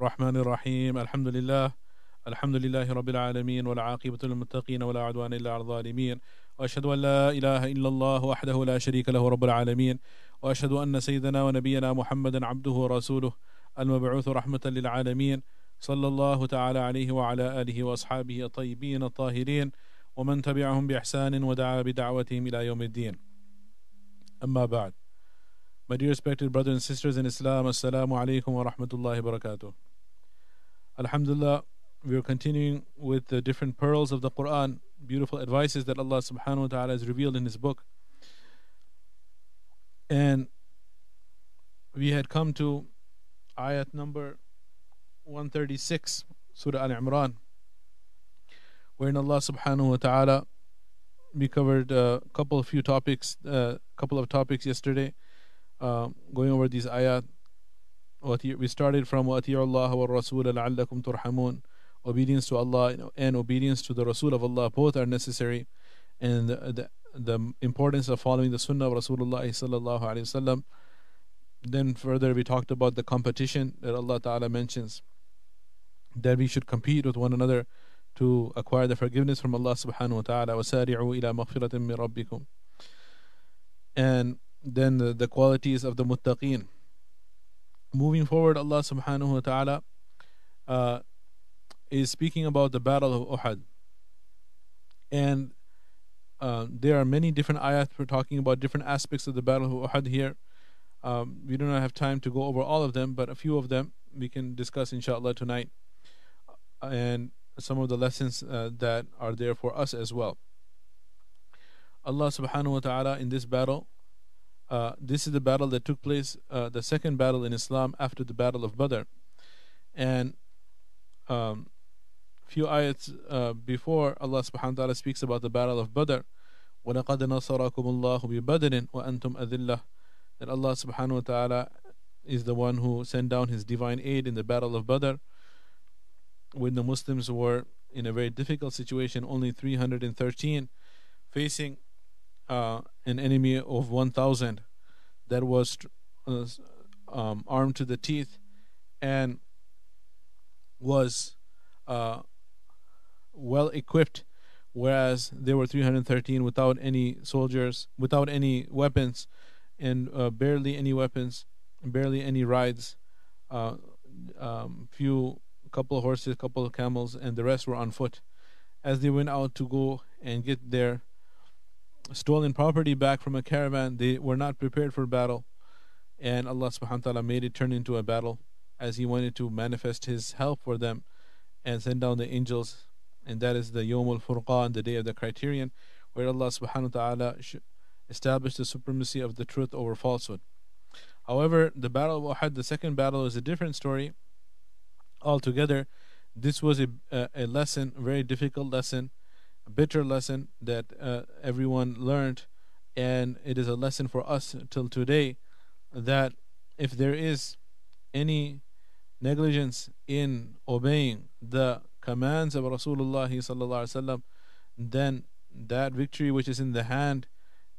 الرحمن الرحيم. الحمد لله الحمد لله رب العالمين والعاقبة للمتقين ولا عدوان إلا على الظالمين. وأشهد أن لا إله إلا الله وحده لا شريك له رب العالمين. وأشهد أن سيدنا ونبينا محمدا عبده ورسوله المبعوث رحمة للعالمين. صلى الله تعالى عليه وعلى آله وأصحابه الطيبين الطاهرين. ومن تبعهم بإحسان ودعا بدعوتهم إلى يوم الدين. أما بعد. My dear respected brothers and sisters in Islam, Assalamu alaikum wa rahmatullahi wa barakatuh. Alhamdulillah, we are continuing with the different pearls of the Quran, beautiful advices that Allah subhanahu wa ta'ala has revealed in His book. And we had come to ayat number 136, Surah Al Imran, wherein Allah subhanahu wa ta'ala, we covered a couple of few topics, a couple of topics yesterday uh, going over these ayat We started from وَأَتِيعُ اللَّهَ وَالرَّسُولَ لَعَلَّكُمْ تُرْحَمُونَ Obedience to Allah and obedience to the Rasul of Allah both are necessary. And the, the, the importance of following the Sunnah of Rasulullah sallallahu alaihi wasallam. Then further we talked about the competition that Allah Ta'ala mentions. That we should compete with one another to acquire the forgiveness from Allah subhanahu wa ta'ala. وَسَارِعُوا إِلَى مَغْفِرَةٍ مِّن رَبِّكُمْ And then the, the qualities of the muttaqeen. Moving forward, Allah subhanahu wa ta'ala uh, is speaking about the battle of Uhud. And uh, there are many different ayat for talking about different aspects of the battle of Uhud here. Um, we do not have time to go over all of them, but a few of them we can discuss inshallah tonight. And some of the lessons uh, that are there for us as well. Allah subhanahu wa ta'ala in this battle uh, this is the battle that took place, uh, the second battle in Islam after the battle of Badr. And um, few ayats uh, before, Allah subhanahu wa ta'ala speaks about the battle of Badr. وَلَقَدْ نَصَرَكُمُ اللَّهُ بِبَدْرٍ وَأَنْتُمْ أَذِلَّةٌ That Allah subhanahu wa ta'ala is the one who sent down His divine aid in the battle of Badr when the Muslims were in a very difficult situation, only 313, facing uh, an enemy of 1,000 that was uh, um, armed to the teeth and was uh, well equipped, whereas there were 313 without any soldiers, without any weapons, and uh, barely any weapons, barely any rides. Uh, um, few, couple of horses, couple of camels, and the rest were on foot. As they went out to go and get their stolen property back from a caravan. They were not prepared for battle. And Allah subhanahu wa ta'ala made it turn into a battle as He wanted to manifest His help for them and send down the angels. And that is the Yom al Furqan, the day of the criterion, where Allah subhanahu wa ta'ala established the supremacy of the truth over falsehood. However, the battle of Uhud, the second battle, is a different story altogether. This was a, a, a lesson, a very difficult lesson bitter lesson that uh, everyone learned, and it is a lesson for us till today that if there is any negligence in obeying the commands of Rasulullah then that victory which is in the hand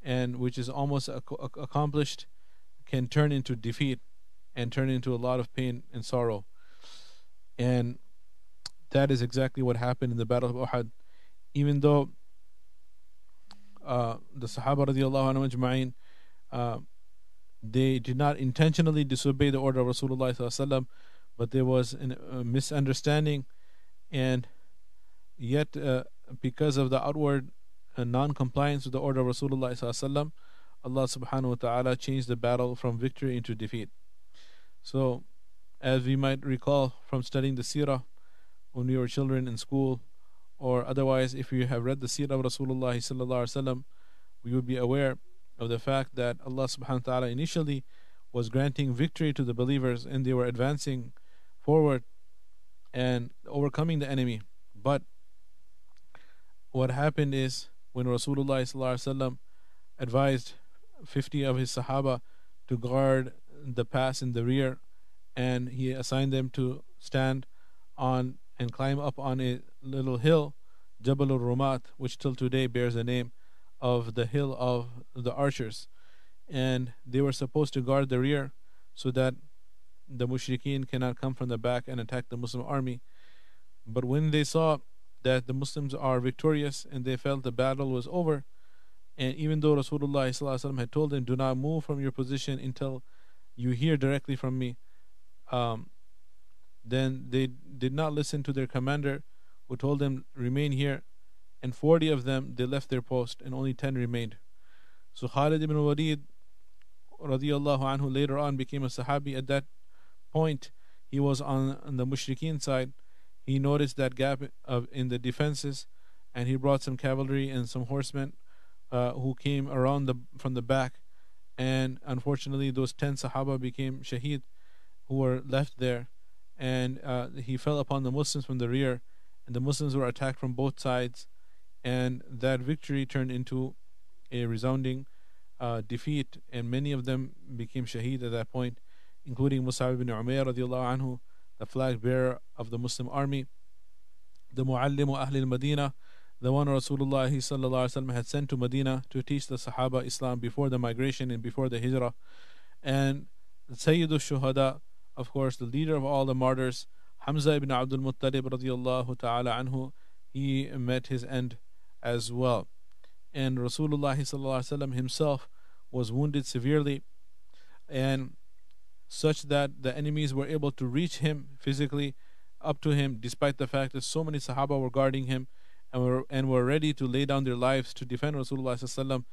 and which is almost ac- accomplished can turn into defeat and turn into a lot of pain and sorrow. And that is exactly what happened in the Battle of Uhud even though uh, the Sahaba radiallahu anhu ajma'in, uh, they did not intentionally disobey the order of Rasulullah but there was a misunderstanding and yet uh, because of the outward non-compliance with the order of Rasulullah Allah subhanahu wa ta'ala changed the battle from victory into defeat. So as we might recall from studying the seerah when we were children in school or otherwise if you have read the seerah of Rasulullah sallallahu we would be aware of the fact that Allah subhanahu wa ta'ala initially was granting victory to the believers and they were advancing forward and overcoming the enemy. But what happened is when Rasulullah advised 50 of his sahaba to guard the pass in the rear and he assigned them to stand on and climb up on a little hill, Jabal al Rumat, which till today bears the name of the hill of the archers. And they were supposed to guard the rear so that the mushrikeen cannot come from the back and attack the Muslim army. But when they saw that the Muslims are victorious and they felt the battle was over, and even though Rasulullah had told them, Do not move from your position until you hear directly from me, um, then they did not listen to their commander who told them, Remain here. And 40 of them, they left their post and only 10 remained. So Khalid ibn Walid radiallahu anhu later on became a Sahabi. At that point, he was on, on the Mushrikeen side. He noticed that gap of in the defenses and he brought some cavalry and some horsemen uh, who came around the from the back. And unfortunately, those 10 Sahaba became Shaheed who were left there. And uh, he fell upon the Muslims from the rear. And the Muslims were attacked from both sides. And that victory turned into a resounding uh, defeat, and many of them became shaheed at that point, including Mus'ab ibn Umair radiallahu anhu, the flag bearer of the Muslim army, the Muallim Ahl al-Madinah, the one Rasulullah had sent to Medina to teach the Sahaba Islam before the migration and before the Hijrah, and Sayyid al-Shuhada, of course, the leader of all the martyrs, Hamza ibn Abdul Muttalib radiallahu ta'ala anhu, he met his end as well. And Rasulullah himself was wounded severely and such that the enemies were able to reach him physically up to him despite the fact that so many Sahaba were guarding him and were, and were ready to lay down their lives to defend Rasulullah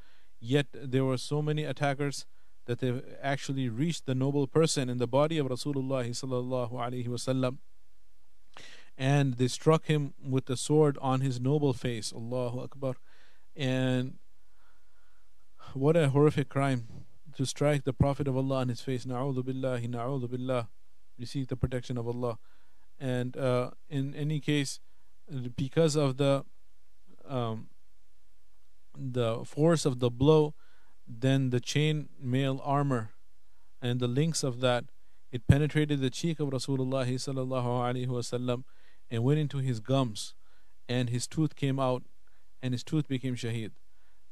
yet there were so many attackers that they actually reached the noble person in the body of Rasulullah wasallam and they struck him with the sword on his noble face Allahu Akbar and what a horrific crime to strike the Prophet of Allah on his face. Na'udhu billahi, na'udhu billah. You seek the protection of Allah. And uh, in any case, because of the um, the force of the blow, then the chain mail armor and the links of that, it penetrated the cheek of Rasulullah sallallahu alaihi wasallam and went into his gums, and his tooth came out and his tooth became shaheed.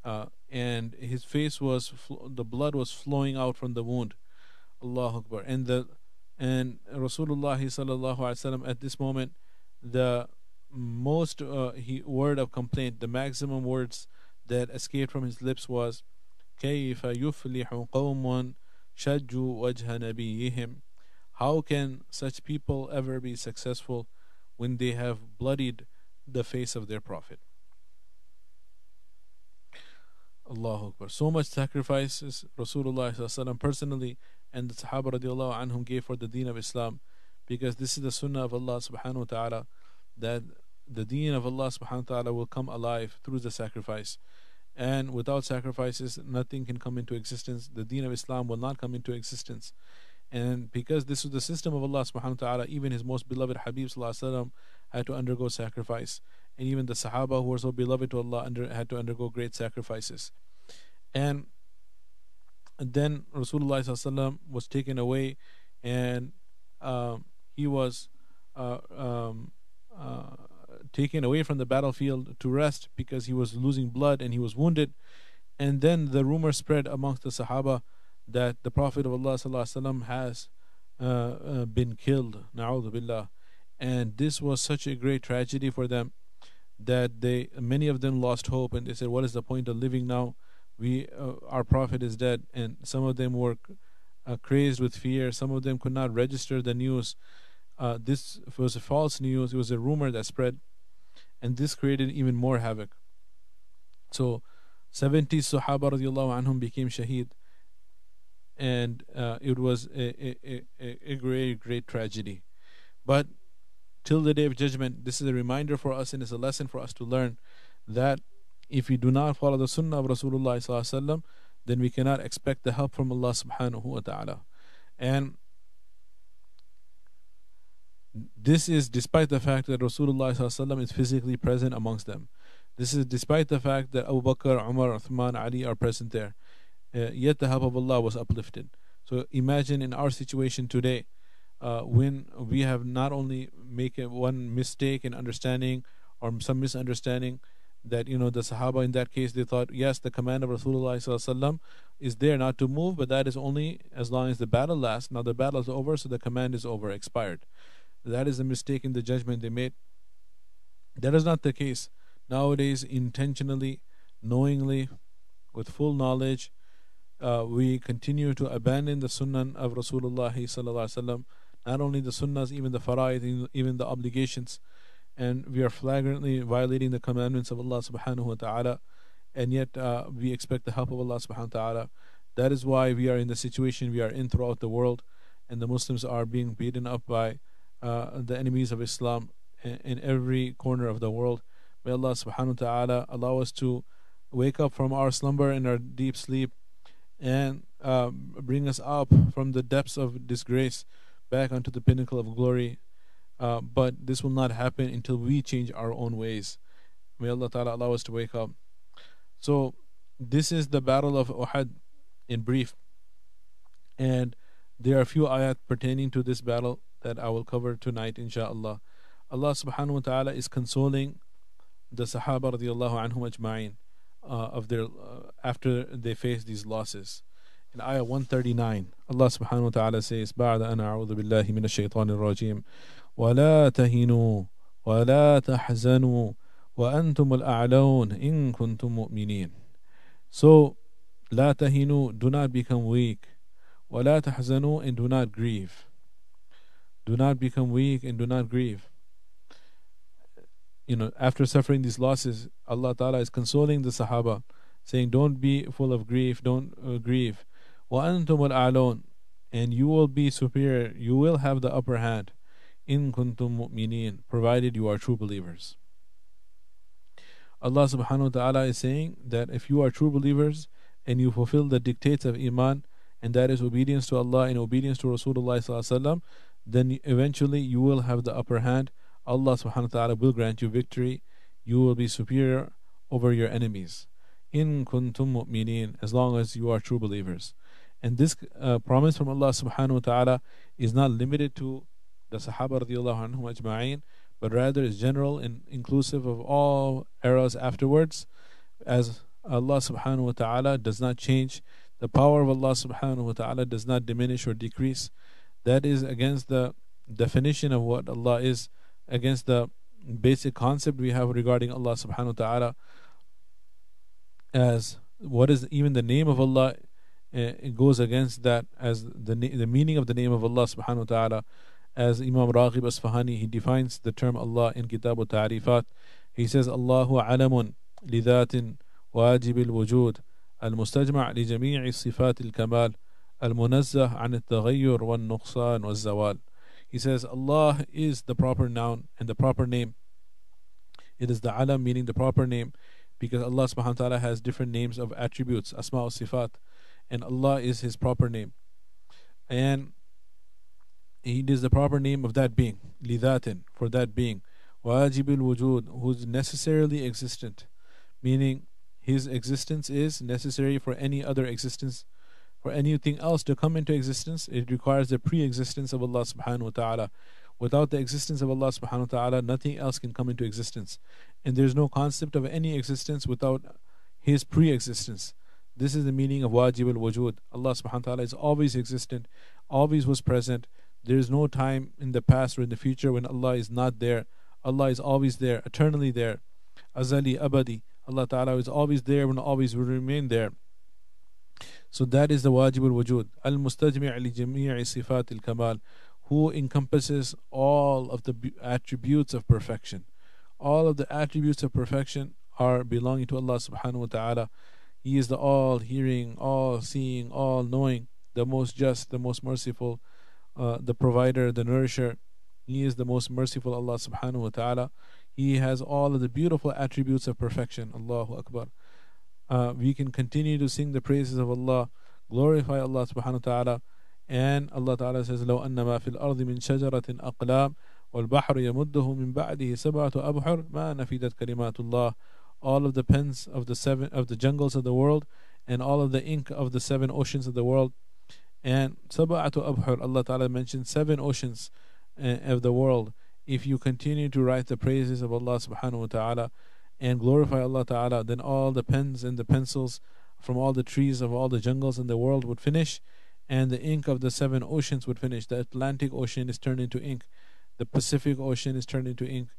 Uh, and his face was the blood was flowing out from the wound. Allah Akbar. And the and Rasulullah sallallahu alaihi wasallam at this moment, the most uh, he word of complaint, the maximum words that escaped from his lips was, كيف يفلح قوم شجوا وجه نبيهم How can such people ever be successful when they have bloodied the face of their prophet? Allahu Akbar. So much sacrifices Rasulullah personally and the Sahaba radiallahu anhum gave for the deen of Islam because this is the sunnah of Allah subhanahu wa ta'ala that the deen of Allah subhanahu wa ta'ala will come alive through the sacrifice. And without sacrifices, nothing can come into existence. The deen of Islam will not come into existence. And because this was the system of Allah subhanahu wa ta'ala, even His most beloved Habib sallallahu had to undergo sacrifice and even the Sahaba who were so beloved to Allah under, had to undergo great sacrifices. And then Rasulullah was taken away, and um, he was uh, um, uh, taken away from the battlefield to rest because he was losing blood and he was wounded. And then the rumor spread amongst the Sahaba that the Prophet of Allah has uh, uh, been killed. Billah. And this was such a great tragedy for them that they many of them lost hope and they said what is the point of living now we uh, our prophet is dead and some of them were uh, crazed with fear some of them could not register the news uh, this was false news it was a rumor that spread and this created even more havoc so 70 sahaba anhum became shaheed and uh, it was a, a, a, a great great tragedy but till the day of judgment. This is a reminder for us and it's a lesson for us to learn that if we do not follow the sunnah of Rasulullah then we cannot expect the help from Allah subhanahu wa ta'ala. And this is despite the fact that Rasulullah is physically present amongst them. This is despite the fact that Abu Bakr, Umar, Uthman, Ali are present there. Uh, yet the help of Allah was uplifted. So imagine in our situation today, uh, when we have not only make one mistake in understanding or some misunderstanding, that you know the Sahaba in that case they thought yes the command of Rasulullah is there not to move, but that is only as long as the battle lasts. Now the battle is over, so the command is over, expired. That is a mistake in the judgment they made. That is not the case. Nowadays, intentionally, knowingly, with full knowledge, uh, we continue to abandon the sunnah of Rasulullah not only the sunnahs, even the fara'id, even the obligations, and we are flagrantly violating the commandments of Allah subhanahu wa ta'ala, and yet uh, we expect the help of Allah subhanahu wa ta'ala. That is why we are in the situation we are in throughout the world, and the Muslims are being beaten up by uh, the enemies of Islam in, in every corner of the world. May Allah subhanahu wa ta'ala allow us to wake up from our slumber and our deep sleep and uh, bring us up from the depths of disgrace back onto the pinnacle of glory. Uh, but this will not happen until we change our own ways. May Allah Ta'ala allow us to wake up. So, this is the battle of Uhud in brief. And there are a few ayat pertaining to this battle that I will cover tonight, inshallah. Allah subhanahu wa ta'ala is consoling the Sahaba radiallahu anhum ajma'in uh, of their uh, after they face these losses. In ayah 139, Allah subhanahu wa ta'ala says, بعد أن أعوذ بالله من الشيطان الرجيم ولا تهنوا ولا تحزنوا وأنتم الأعلون إن كنتم مؤمنين. So, لا تهنوا, do not become weak. ولا تحزنوا, and do not grieve. Do not become weak and do not grieve you know, after suffering these losses, Allah Ta'ala is consoling the Sahaba, saying, Don't be full of grief, don't uh, grieve. وَأَنْتُمُ الْأَعْلَوْنَ And you will be superior, you will have the upper hand. In kuntum mu'minin, provided you are true believers. Allah subhanahu wa ta'ala is saying that if you are true believers and you fulfill the dictates of Iman, and that is obedience to Allah and obedience to Rasulullah, then eventually you will have the upper hand Allah subhanahu wa ta'ala will grant you victory. You will be superior over your enemies. In kuntum mu'minin, as long as you are true believers. And this uh, promise from Allah subhanahu wa ta'ala is not limited to the Sahaba radiallahu anhum ajma'in, but rather is general and inclusive of all eras afterwards, as Allah subhanahu wa ta'ala does not change. The power of Allah subhanahu wa ta'ala does not diminish or decrease That is against the definition of what Allah is against the basic concept we have regarding Allah subhanahu wa ta'ala as what is even the name of Allah eh, it goes against that as the the meaning of the name of Allah subhanahu wa ta'ala as Imam Raghib Asfahani he defines the term Allah in Kitab al-Ta'rifat he says Allahu alamun لذات واجب الوجود المستجمع لجميع صفات الكمال المنزه عن التغير والنقصان والزوال he says Allah is the proper noun and the proper name. It is the alam meaning the proper name because Allah subhanahu wa ta'ala has different names of attributes, asma wa sifat, and Allah is his proper name. And it is the proper name of that being, lidhatin, for that being. Wajibul wujud, who's necessarily existent, meaning his existence is necessary for any other existence for anything else to come into existence, it requires the pre existence of Allah subhanahu wa ta'ala. Without the existence of Allah subhanahu wa ta'ala, nothing else can come into existence. And there's no concept of any existence without His pre existence. This is the meaning of wajib al wujud. Allah subhanahu wa ta'ala is always existent, always was present. There is no time in the past or in the future when Allah is not there. Allah is always there, eternally there. Azali abadi. Allah Ta'ala is always there and always will remain there. So that is the wajib al-wujud. Al-mustajmi' li jami'i sifat al-kamal who encompasses all of the attributes of perfection. All of the attributes of perfection are belonging to Allah subhanahu wa ta'ala. He is the all hearing, all seeing, all knowing, the most just, the most merciful, uh, the provider, the nourisher. He is the most merciful Allah subhanahu wa ta'ala. He has all of the beautiful attributes of perfection. Allahu Akbar uh, we can continue to sing the praises of Allah, glorify Allah subhanahu wa ta'ala. And Allah Ta'ala says, لو أن ما في الأرض من شجرة أقلام والبحر يمده من بعده سبعة أبحر ما نفدت كلمات الله all of the pens of the seven of the jungles of the world and all of the ink of the seven oceans of the world and سبعة أبحر Allah Ta'ala mentioned seven oceans uh, of the world if you continue to write the praises of Allah subhanahu wa ta'ala and glorify Allah Ta'ala, then all the pens and the pencils from all the trees of all the jungles in the world would finish, and the ink of the seven oceans would finish. The Atlantic Ocean is turned into ink, the Pacific Ocean is turned into ink,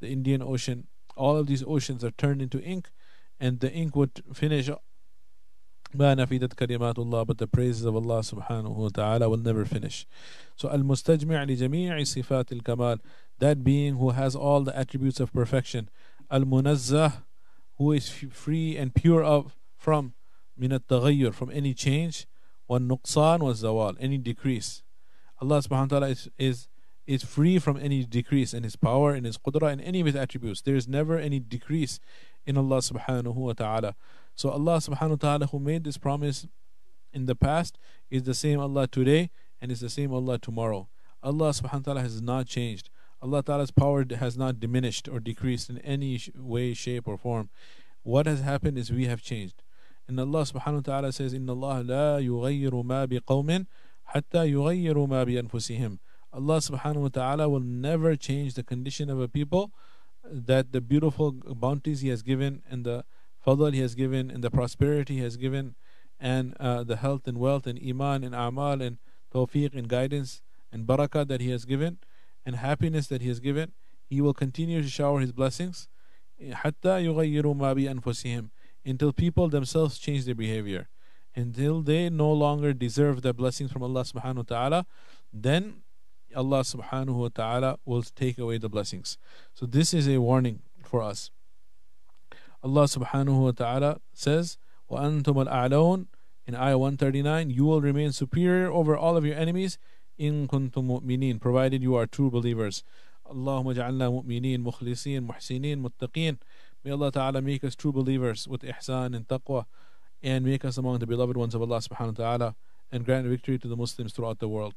the Indian Ocean, all of these oceans are turned into ink, and the ink would finish. ما نفيدت كلمات الله but the praises of Allah subhanahu wa ta'ala will never finish. So المستجمع لجميع صفات الكمال that being who has all the attributes of perfection al-munazzah who is free and pure of from min al from any change wa nuqsan wa zawal any decrease. Allah subhanahu wa ta'ala is, is is free from any decrease in his power in his qudrah in any of his attributes. There is never any decrease in Allah subhanahu wa ta'ala. So Allah subhanahu wa ta'ala who made this promise in the past is the same Allah today and is the same Allah tomorrow. Allah subhanahu wa ta'ala has not changed. Allah Ta'ala's power has not diminished or decreased in any way, shape, or form. What has happened is we have changed. And Allah subhanahu wa ta'ala says, Inna Allah la yughayyiru ma biqawmin hatta yughayyiru ma bi anfusihim. Allah subhanahu wa ta'ala will never change the condition of a people that the beautiful bounties He has given and the fadl He has given and the prosperity He has given and uh, the health and wealth and iman and amal and tawfiq and guidance and barakah that He has given and happiness that He has given, He will continue to shower His blessings حتى يغيروا ما بأنفسهم until people themselves change their behavior until they no longer deserve the blessings from Allah subhanahu wa ta'ala then Allah subhanahu wa ta'ala will take away the blessings so this is a warning for us Allah subhanahu wa ta'ala says, وَأَنْتُمُ الْأَعْلَوْنَ in ayah 139, you will remain superior over all of your enemies in kuntum mu'minin, provided you are true believers. Allahumma ja'alna mu'minin, mukhlisin, muhsinin, muttaqin. May Allah Ta'ala make us true believers with ihsan and taqwa and make us among the beloved ones of Allah Subhanahu wa Ta'ala and grant victory to the Muslims throughout the world.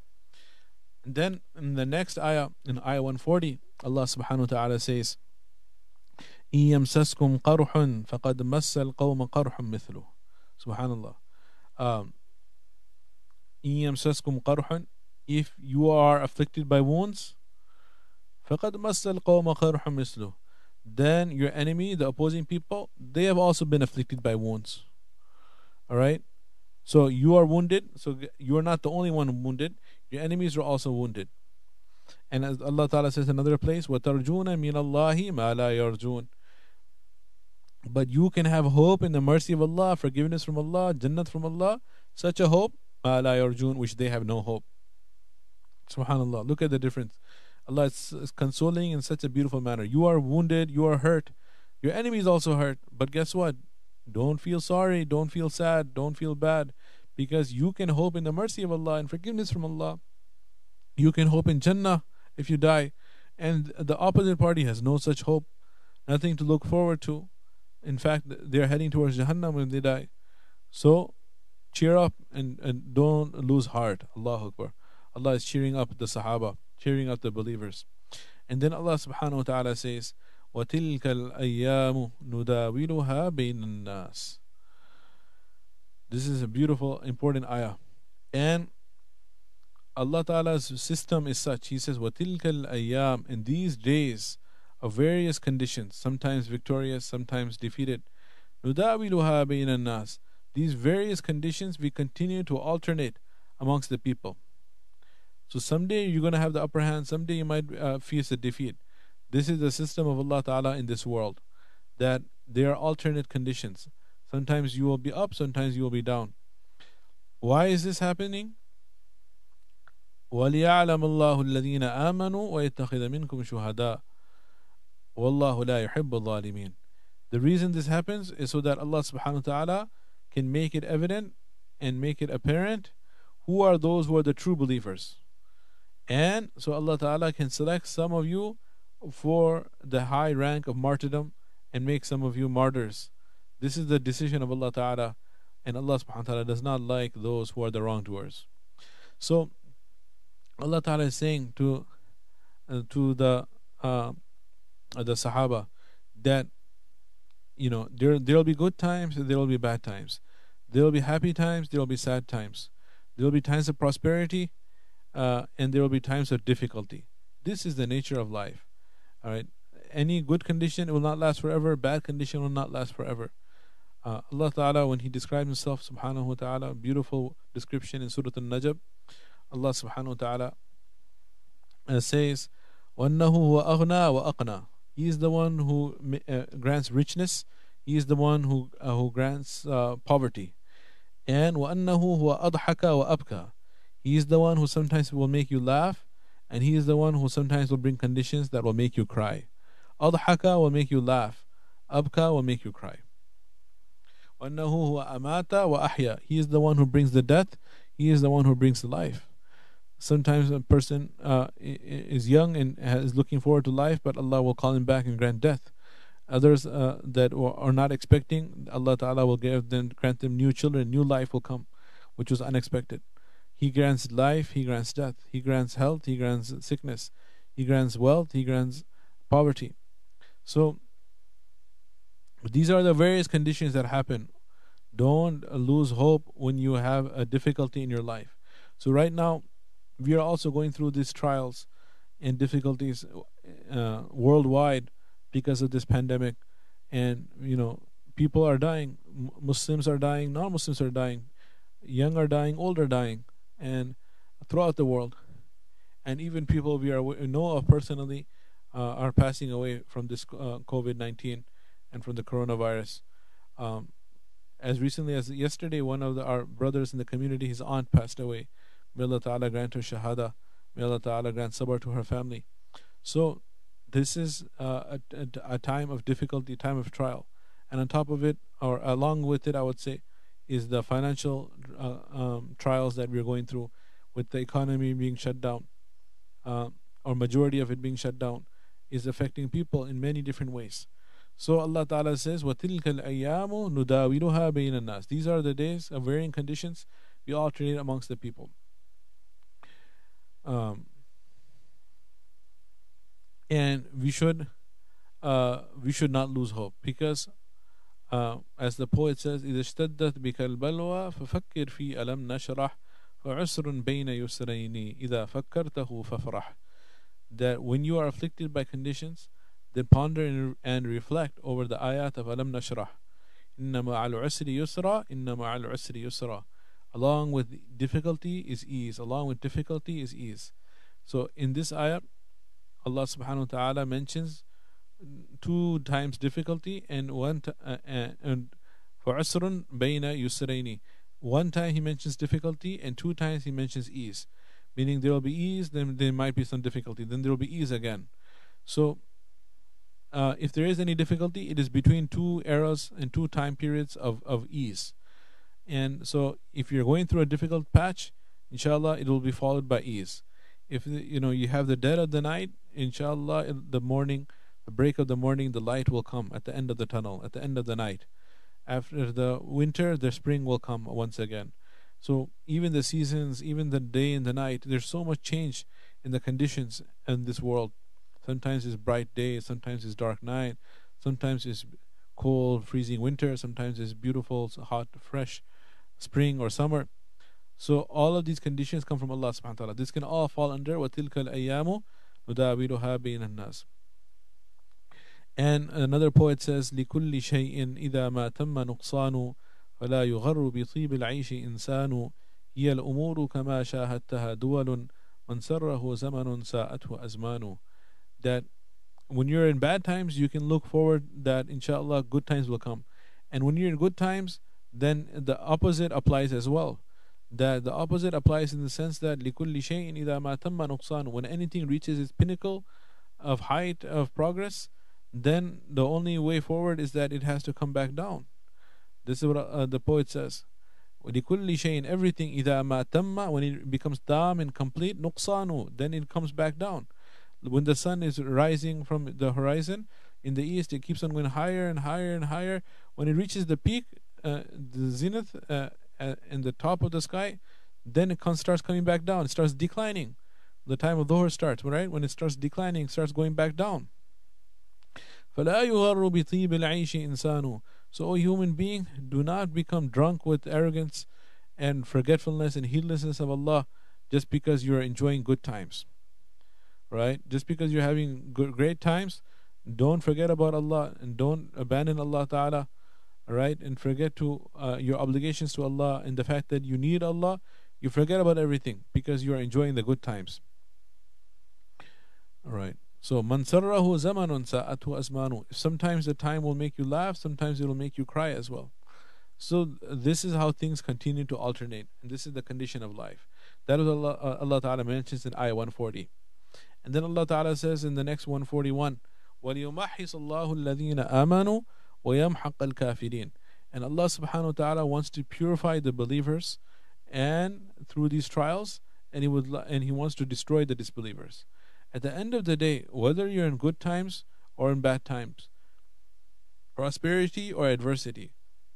And then in the next ayah, in ayah 140, Allah Subhanahu wa Ta'ala says, إن يمسسكم قرح فقد مس القوم قرح مثله سبحان الله um, إن يمسسكم قرح if you are afflicted by wounds فقد مس القوم قرح مثله then your enemy the opposing people they have also been afflicted by wounds all right so you are wounded so you are not the only one wounded your enemies are also wounded and as Allah Ta'ala says in another place وَتَرْجُونَ مِنَ اللَّهِ مَا لَا يَرْجُونَ but you can have hope in the mercy of Allah, forgiveness from Allah, Jannat from Allah. Such a hope, which they have no hope. Subhanallah. Look at the difference. Allah is, is consoling in such a beautiful manner. You are wounded, you are hurt. Your enemy is also hurt. But guess what? Don't feel sorry, don't feel sad, don't feel bad. Because you can hope in the mercy of Allah and forgiveness from Allah. You can hope in Jannah if you die. And the opposite party has no such hope, nothing to look forward to. In fact, they're heading towards Jahannam when they die. So cheer up and, and don't lose heart. Allah Akbar. Allah is cheering up the Sahaba, cheering up the believers. And then Allah subhanahu wa ta'ala says, وَتِلْكَ الْأَيَّامُ نُدَاوِلُهَا بَيْنَ النَّاسِ This is a beautiful, important ayah. And Allah Ta'ala's system is such. He says, وَتِلْكَ الْأَيَّامُ In these days, of various conditions, sometimes victorious, sometimes defeated. نُدَاوِلُهَا بَيْنَ النَّاسِ These various conditions we continue to alternate amongst the people. So someday you're going to have the upper hand, someday you might uh, face a defeat. This is the system of Allah Ta'ala in this world, that there are alternate conditions. Sometimes you will be up, sometimes you will be down. Why is this happening? وَلِيَعْلَمَ اللَّهُ الَّذِينَ آمَنُوا وَيَتَّخِذَ مِنْكُمْ شُهَدَاءَ Wallahu la yuhibbu zalimin. The reason this happens is so that Allah subhanahu wa ta'ala can make it evident and make it apparent who are those who are the true believers. And so Allah ta'ala can select some of you for the high rank of martyrdom and make some of you martyrs. This is the decision of Allah ta'ala and Allah subhanahu wa ta'ala does not like those who are the wrongdoers. So Allah ta'ala is saying to uh, to the uh, the Sahaba that you know there there'll be good times and there'll be bad times. There'll be happy times, there'll be sad times. There'll be times of prosperity, uh, and there will be times of difficulty. This is the nature of life. All right, any good condition it will not last forever bad condition will not last forever uh, Allah Ta'ala when he describes himself subhanahu wa ta'ala beautiful description in Surah Al-Najm Allah subhanahu wa ta'ala uh, says وَأَنَّهُ هُوَ أَغْنَى وَأَقْنَى He is the one who uh, grants richness He is the one who, uh, who grants uh, poverty and وَأَنَّهُ هُوَ أَضْحَكَ وَأَبْكَى He is the one who sometimes will make you laugh and he is the one who sometimes will bring conditions that will make you cry. Adhaka will make you laugh. Abka will make you cry. وَأَنَّهُ هُوَ أَمَاتَ وَأَحْيَا He is the one who brings the death. He is the one who brings the life. Sometimes a person uh, is young and is looking forward to life, but Allah will call him back and grant death. Others uh, that are not expecting, Allah Ta'ala will give them, grant them new children, new life will come, which was unexpected. He grants life, He grants death, He grants health, He grants sickness, He grants wealth, He grants poverty. So, these are the various conditions that happen. Don't lose hope when you have a difficulty in your life. So, right now, we are also going through these trials and difficulties uh, worldwide because of this pandemic. And, you know, people are dying. Muslims are dying, non Muslims are dying, young are dying, old are dying and throughout the world. And even people we are know of personally uh, are passing away from this uh, COVID 19 and from the coronavirus. Um, as recently as yesterday, one of the, our brothers in the community, his aunt passed away. May Allah Ta'ala grant her shahada. May Allah Ta'ala grant sabr to her family. So, this is uh, a, a, a, time of difficulty, time of trial. And on top of it, or along with it, I would say, is the financial uh, um, trials that we're going through with the economy being shut down uh, or majority of it being shut down is affecting people in many different ways so Allah Ta'ala says وَتِلْكَ الْأَيَّامُ نُدَاوِلُهَا بَيْنَ النَّاسِ These are the days of varying conditions we alternate amongst the people um, and we should uh, we should not lose hope because uh, as the poet says إذا اشتدت بك البلوى ففكر في ألم نشرح فعسر بين يسرين إذا فكرته فافرح that when you are afflicted by conditions then ponder and reflect over the ayat of ألم نشرح إن مع العسر يسرا إن مع العسر يسرا along with difficulty is ease along with difficulty is ease so in this ayat Allah subhanahu wa ta'ala mentions two times difficulty and one t- uh, uh, and for usrun bayna yusraini one time he mentions difficulty and two times he mentions ease. Meaning there will be ease then there might be some difficulty. Then there will be ease again. So uh, if there is any difficulty it is between two eras and two time periods of, of ease. And so if you're going through a difficult patch inshallah it will be followed by ease. If you know you have the dead of the night inshallah in the morning the break of the morning, the light will come at the end of the tunnel, at the end of the night. After the winter, the spring will come once again. So even the seasons, even the day and the night, there's so much change in the conditions in this world. Sometimes it's bright day, sometimes it's dark night, sometimes it's cold, freezing winter, sometimes it's beautiful, hot, fresh spring or summer. So all of these conditions come from Allah subhanahu wa ta'ala. This can all fall under وَتِلْكَ الْأَيَّامُ نُدَاوِلُهَا بَيْنَ النَّاسِ and another poet says لكل شيء إذا ما تم نقصان فلا يغر بطيب العيش إنسان هي الأمور كما شاهدتها دول من سره زمن ساءته أزمان that when you're in bad times you can look forward that inshallah good times will come and when you're in good times then the opposite applies as well that the opposite applies in the sense that لكل شيء إذا ما تم نقصان when anything reaches its pinnacle of height of progress then the only way forward is that it has to come back down. This is what uh, the poet says. وَلِكُلِّ شَيْءٍ everything إِذَا مَا تَمَّ when it becomes tam and complete نُقْصَانُ then it comes back down. When the sun is rising from the horizon in the east, it keeps on going higher and higher and higher. When it reaches the peak, uh, the zenith, uh, uh, in the top of the sky, then it comes, starts coming back down. It starts declining. The time of Dhuhr starts, right? When it starts declining, it starts going back down. فَلَا يُغَرُّ بِطِيبِ الْعَيْشِ إِنسَانُ So, O human being, do not become drunk with arrogance and forgetfulness and heedlessness of Allah just because you are enjoying good times. Right? Just because you're having good, great times, don't forget about Allah and don't abandon Allah Ta'ala, right? And forget to uh, your obligations to Allah and the fact that you need Allah. You forget about everything because you are enjoying the good times. All right. So man sarrahu zamanun sa'atu asmanu. Sometimes the time will make you laugh, sometimes it will make you cry as well. So this is how things continue to alternate, and this is the condition of life. That is Allah, uh, Allah Ta'ala mentions in Ayah 140. And then Allah Ta'ala says in the next 141, وَلِيُمَحِّصَ اللَّهُ الَّذِينَ آمَنُوا وَيَمْحَقَ الْكَافِرِينَ And Allah Subhanahu wa Ta'ala wants to purify the believers and through these trials, and He would and He wants to destroy the disbelievers. At the end of the day, whether you're in good times or in bad times, prosperity or adversity,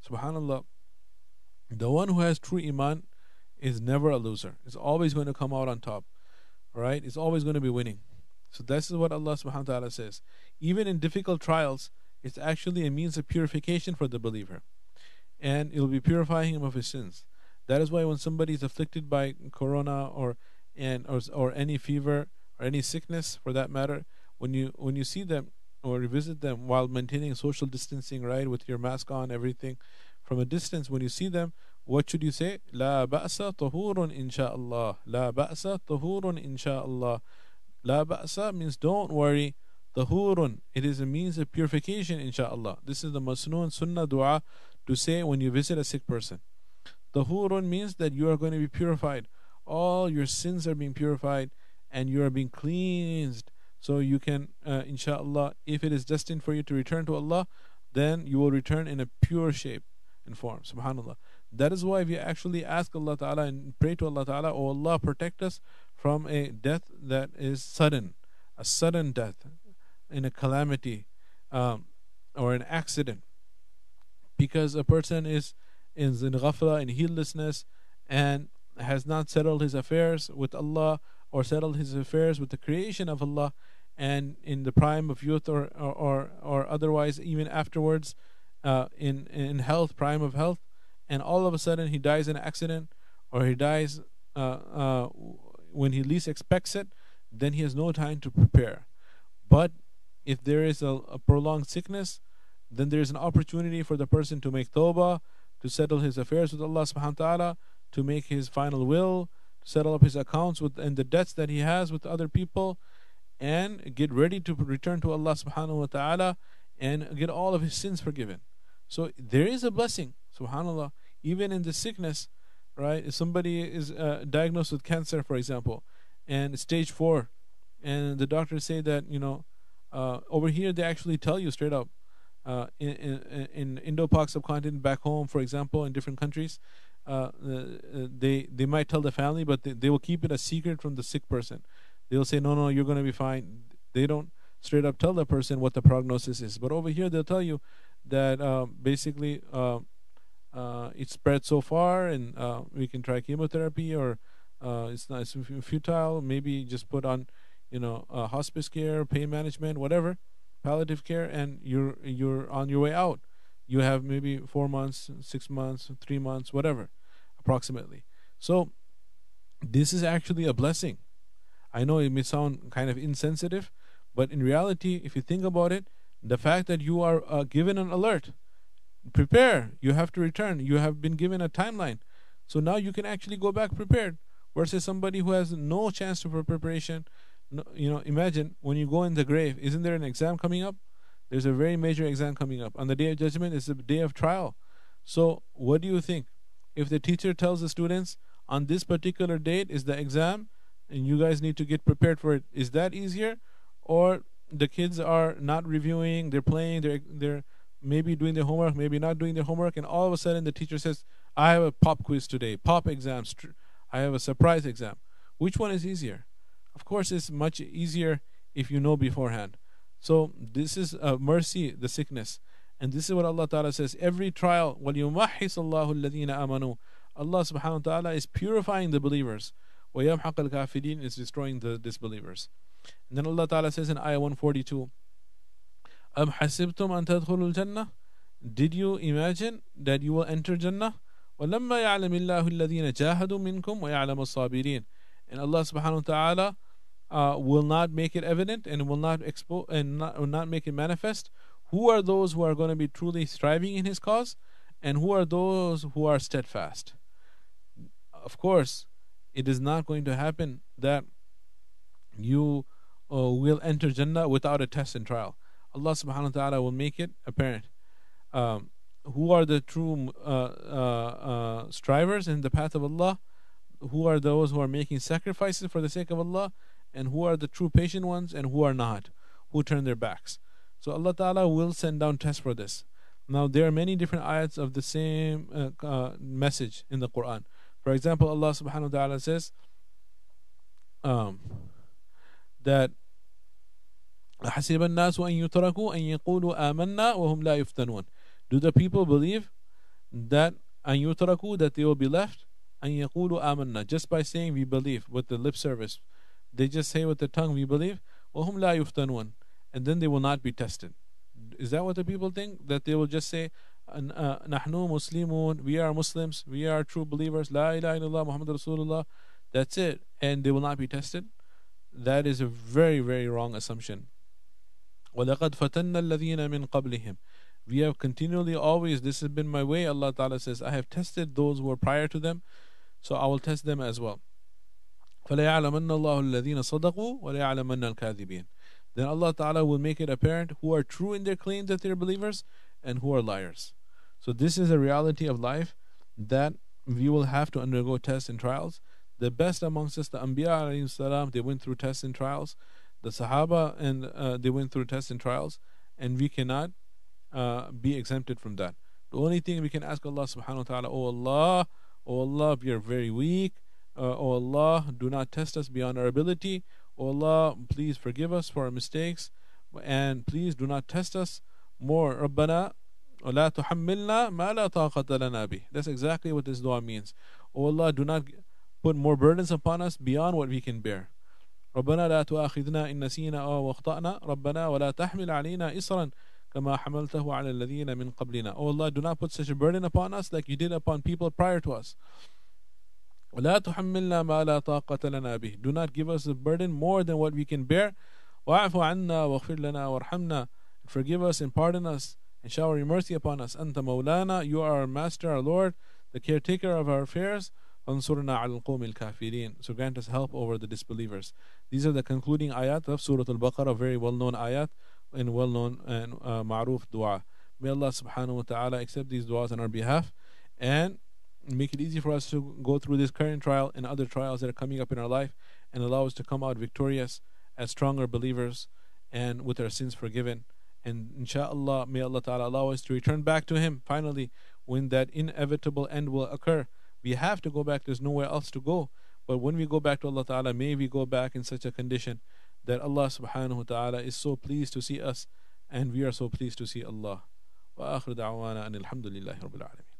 subhanallah, the one who has true iman is never a loser. It's always going to come out on top. Right? It's always going to be winning. So this is what Allah subhanahu wa ta'ala says. Even in difficult trials, it's actually a means of purification for the believer. And it will be purifying him of his sins. That is why when somebody is afflicted by corona or and or, or any fever or any sickness for that matter, when you when you see them or visit them while maintaining social distancing, right, with your mask on, everything, from a distance, when you see them, what should you say? لا بأس طهور إن شاء الله. لا بأس طهور إن شاء الله. لا بأس means don't worry. طهور it is a means of purification inshallah. This is the masnoon sunnah dua to say when you visit a sick person. طهور means that you are going to be purified. All your sins are being purified and you are being cleansed. So you can, uh, inshallah, if it is destined for you to return to Allah, then you will return in a pure shape and form. Subhanallah. That is why we actually ask Allah Ta'ala and pray to Allah Ta'ala, Oh Allah, protect us from a death that is sudden, a sudden death in a calamity um, or an accident. Because a person is in ghafla, in heedlessness, and has not settled his affairs with Allah or settled his affairs with the creation of Allah, and in the prime of youth or or, or, or otherwise, even afterwards, uh, in in health, prime of health, and all of a sudden he dies in an accident or he dies uh, uh, when he least expects it, then he has no time to prepare. But if there is a, a prolonged sickness, then there is an opportunity for the person to make tawbah, to settle his affairs with Allah subhanahu wa ta'ala, to make his final will, settle up his accounts with and the debts that he has with other people, and get ready to return to Allah subhanahu wa ta'ala and get all of his sins forgiven. So there is a blessing subhanallah even in the sickness right if somebody is uh, diagnosed with cancer for example and stage four and the doctors say that you know uh, over here they actually tell you straight up uh, in, in, in Indo-Pak subcontinent back home for example in different countries uh, uh, they they might tell the family but they, they will keep it a secret from the sick person they'll say no no you're going to be fine they don't straight up tell the person what the prognosis is but over here they'll tell you that um, basically um, uh, it's spread so far, and uh, we can try chemotherapy, or uh, it's not it's futile. Maybe just put on, you know, uh, hospice care, pain management, whatever, palliative care, and you're you're on your way out. You have maybe four months, six months, three months, whatever, approximately. So, this is actually a blessing. I know it may sound kind of insensitive, but in reality, if you think about it, the fact that you are uh, given an alert prepare you have to return you have been given a timeline. So now you can actually go back prepared versus somebody who has no chance for preparation. No, you know imagine when you go in the grave isn't there an exam coming up? There's a very major exam coming up on the day of judgment is the day of trial. So what do you think if the teacher tells the students on this particular date is the exam and you guys need to get prepared for it is that easier or the kids are not reviewing they're playing they're they're maybe doing their homework, maybe not doing their homework, and all of a sudden the teacher says, I have a pop quiz today, pop exam, I have a surprise exam. Which one is easier? Of course, it's much easier if you know beforehand. So this is a mercy, the sickness. And this is what Allah Ta'ala says every trial, وَلْيُمَحِّصَ اللَّهُ الَّذِينَ آمَنُوا Allah subhanahu wa ta'ala is purifying the believers. وَيَمْحَقَ الْكَافِرِينَ is destroying the disbelievers. And then Allah Ta'ala says in Ayah 142, أم حسبتم أن تدخلوا الجنة Did you imagine that you will enter Jannah? ولما يعلم الله الذين جاهدوا منكم ويعلم الصابرين And Allah subhanahu wa ta'ala uh, will not make it evident and will not expose and not, will not make it manifest. who are those who are going to be truly striving in his cause, and who are those who are steadfast? Of course, it is not going to happen that you uh, will enter Jannah without a test and trial. Allah subhanahu wa ta'ala will make it apparent. Um, who are the true uh, uh, uh, strivers in the path of Allah? Who are those who are making sacrifices for the sake of Allah? And who are the true patient ones and who are not? Who turn their backs? So Allah Ta'ala will send down tests for this. Now, there are many different ayats of the same uh, uh, message in the Quran. For example, Allah subhanahu wa ta'ala says um, that حسب الناس أن يتركوا أن يقولوا آمنا وهم لا يفتنون Do the people believe that أن يتركوا that they will be left أن يقولوا آمنا just by saying we believe with the lip service they just say with the tongue we believe وهم لا يفتنون and then they will not be tested is that what the people think that they will just say نحن مسلمون we are Muslims we are true believers لا إله إلا الله محمد رسول الله that's it and they will not be tested that is a very very wrong assumption وَلَقَدْ فَتَنَّ الَّذِينَ مِنْ قَبْلِهِمْ We have continually always, this has been my way, Allah Ta'ala says, I have tested those who were prior to them, so I will test them as well. فَلَيَعْلَمَنَّ اللَّهُ الَّذِينَ صَدَقُوا وَلَيَعْلَمَنَّ الْكَاذِبِينَ then Allah Ta'ala will make it apparent who are true in their claims that they're believers and who are liars. So this is a reality of life that we will have to undergo tests and trials. The best amongst us, the Anbiya, they went through tests and trials the Sahaba and uh, they went through tests and trials, and we cannot uh, be exempted from that. The only thing we can ask Allah subhanahu wa ta'ala, Oh Allah, Oh Allah, we are very weak. Uh, oh Allah, do not test us beyond our ability. Oh Allah, please forgive us for our mistakes. And please do not test us more. ربنا ولا تحملنا ما لا طاقة لنا به. That's exactly what this dua means. Oh Allah, do not put more burdens upon us beyond what we can bear. ربنا لا تؤاخذنا إن نسينا أو أخطأنا ربنا ولا تحمل علينا إصرا كما حملته على الذين من قبلنا Oh Allah do not put such a burden upon us like you did upon people prior to us ولا تحملنا ما لا طاقة لنا به Do not give us a burden more than what we can bear واعف عنا واغفر لنا وارحمنا Forgive us and pardon us and shower your mercy upon us أنت مولانا You are our master, our Lord, the caretaker of our affairs انصرنا على القوم الكافرين So grant us help over the disbelievers. These are the concluding ayat of Surah Al-Baqarah, very well-known ayat and well-known and uh, ma'ruf dua. May Allah subhanahu wa ta'ala accept these duas on our behalf and make it easy for us to go through this current trial and other trials that are coming up in our life and allow us to come out victorious as stronger believers and with our sins forgiven. And inshallah, may Allah ta'ala allow us to return back to Him finally when that inevitable end will occur we have to go back. There's nowhere else to go. But when we go back to Allah Ta'ala, may we go back in such a condition that Allah subhanahu wa ta'ala is so pleased to see us and we are so pleased to see Allah. وآخر دعوانا أن الحمد لله رب العالمين